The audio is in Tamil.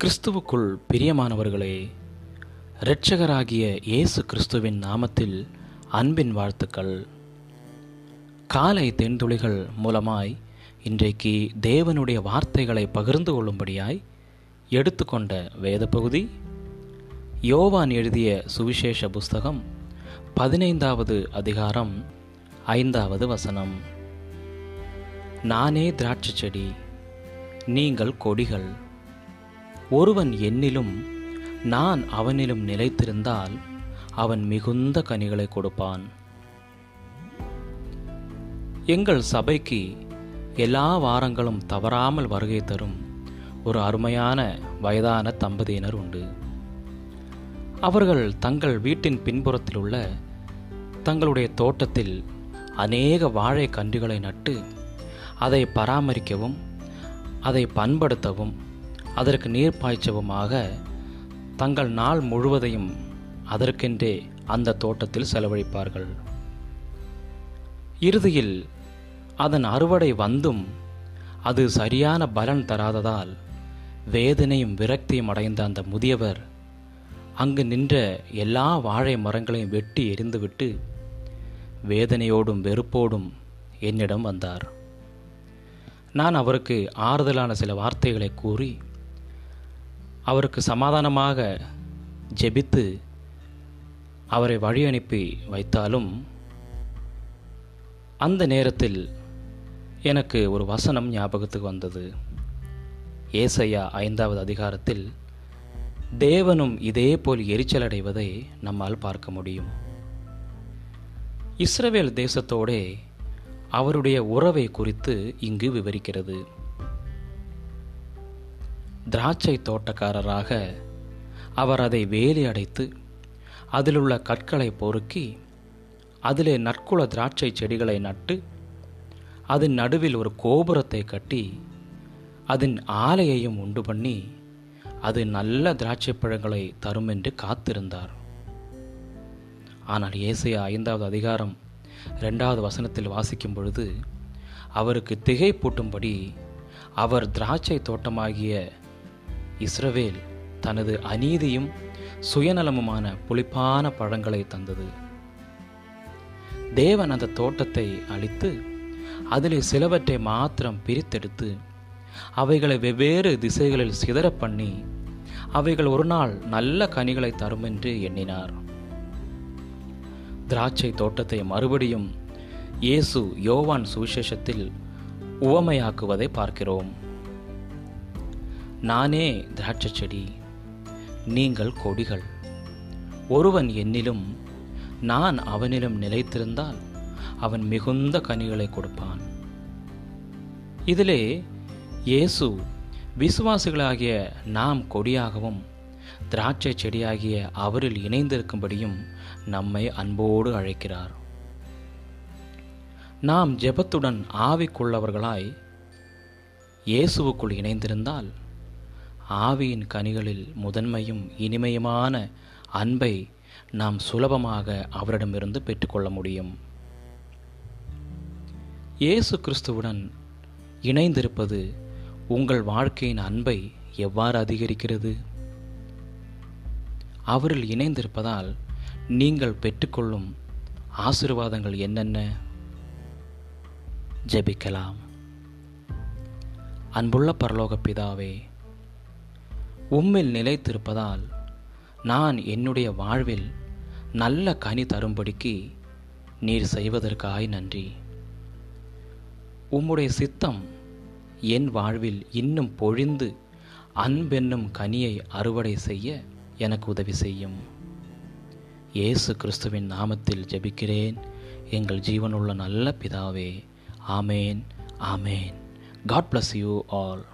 கிறிஸ்துவுக்குள் பிரியமானவர்களே இரட்சகராகிய இயேசு கிறிஸ்துவின் நாமத்தில் அன்பின் வாழ்த்துக்கள். காலை தென்துளிகள் மூலமாய் இன்றைக்கு தேவனுடைய வார்த்தைகளை பகிர்ந்து கொள்ளும்படியாய் எடுத்துக்கொண்ட வேத பகுதி யோவான் எழுதிய சுவிசேஷ புஸ்தகம் பதினைந்தாவது அதிகாரம் ஐந்தாவது வசனம். நானே திராட்சை செடி நீங்கள் கொடிகள். ஒருவன் என்னிலும் நான் அவனிலும் நிலைத்திருந்தால் அவன் மிகுந்த கனிகளை கொடுப்பான். எங்கள் சபைக்கு எல்லா வாரங்களும் தவறாமல் வருகை தரும் ஒரு அருமையான வயதான தம்பதியினர் உண்டு. அவர்கள் தங்கள் வீட்டின் பின்புறத்தில் உள்ள தங்களுடைய தோட்டத்தில் அநேக வாழை கன்றுகளை நட்டு அதை பராமரிக்கவும் அதை பண்படுத்தவும் அதற்கு நீர் பாய்ச்சவுமாக தங்கள் நாள் முழுவதையும் அதற்கென்றே அந்த தோட்டத்தில் செலவழிப்பார்கள். இறுதியில் அதன் அறுவடை வந்தும் அது சரியான பலன் தராததால் வேதனையும் விரக்தியும் அடைந்த அந்த முதியவர் அங்கு நின்ற எல்லா வாழை மரங்களையும் வெட்டி எரிந்துவிட்டு வேதனையோடும் வெறுப்போடும் என்னிடம் வந்தார். நான் அவருக்கு ஆறுதலான சில வார்த்தைகளை கூறி அவருக்கு சமாதானமாக ஜெபித்து அவரை வழி அனுப்பி வைத்தாலும் அந்த நேரத்தில் எனக்கு ஒரு வசனம் ஞாபகத்துக்கு வந்தது. ஏசையா ஐந்தாவது அதிகாரத்தில் தேவனும் இதே போல் எரிச்சல் அடைவதை நம்மால் பார்க்க முடியும். இஸ்ரவேல் தேசத்தோடே அவருடைய உறவை குறித்து இங்கு விவரிக்கிறது. திராட்சை தோட்டக்காரராக அவர் அதை வேலி அடைத்து அதிலுள்ள கற்களை பொறுக்கி அதிலே நற்குல திராட்சை செடிகளை நட்டு அதன் நடுவில் ஒரு கோபுரத்தை கட்டி அதன் ஆலையையும் உண்டு பண்ணி அது நல்ல திராட்சை பழங்களை தரும் என்று காத்திருந்தார். ஆனால் ஏசையா ஐந்தாவது அதிகாரம் ரெண்டாவது வசனத்தில் வாசிக்கும் பொழுது அவருக்கு திகைப்பூட்டும்படி அவர் திராட்சை தோட்டமாகிய இஸ்ரவேல் தனது அநீதியும் சுயநலமுமான புளிப்பான பழங்களை தந்தது. தேவன் அந்த தோட்டத்தை அழித்து அதிலே சிலவற்றை மாத்திரம் பிரித்தெடுத்து அவைகளை வெவ்வேறு திசைகளில் சிதற பண்ணி அவைகள் ஒரு நாள் நல்ல கனிகளை தரும் என்று எண்ணினார். திராட்சை தோட்டத்தை மறுபடியும் இயேசு யோவான் சுவிசேஷத்தில் உவமையாக்குவதை பார்க்கிறோம். நானே திராட்சை செடி நீங்கள் கொடிகள். ஒருவன் என்னிலும் நான் அவனிலும் நிலைத்திருந்தால் அவன் மிகுந்த கனிகளை கொடுப்பான். இதிலே இயேசு விசுவாசிகளாகிய நாம் கொடியாகவும் திராட்சை செடியாகிய அவரில் இணைந்திருக்கும்படியும் நம்மை அன்போடு அழைக்கிறார். நாம் ஜெபத்துடன் ஆவிக்குள்ளவர்களாய் இயேசுவுக்குள் இணைந்திருந்தால் ஆவியின் கனிகளில் முதன்மையும் இனிமையுமான அன்பை நாம் சுலபமாக அவரிடமிருந்து பெற்றுக்கொள்ள முடியும். இயேசு கிறிஸ்துவுடன் இணைந்திருப்பது உங்கள் வாழ்க்கையின் அன்பை எவ்வாறு அதிகரிக்கிறது? அவரில் இணைந்திருப்பதால் நீங்கள் பெற்றுக்கொள்ளும் ஆசிர்வாதங்கள் என்னென்ன? ஜெபிக்கலாம். அன்புள்ள பரலோக பிதாவே உம்மில் நிலைத்திருப்பதால் நான் என்னுடைய வாழ்வில் நல்ல கனி தரும்படிக்கு நீர் செய்வதற்காய் நன்றி. உம்முடைய சித்தம் என் வாழ்வில் இன்னும் பொழிந்து அன்பென்னும் கனியை அறுவடை செய்ய எனக்கு உதவி செய்யும். இயேசு கிறிஸ்துவின் நாமத்தில் ஜெபிக்கிறேன். எங்கள் ஜீவனுள்ள நல்ல பிதாவே ஆமேன் ஆமேன். God bless you all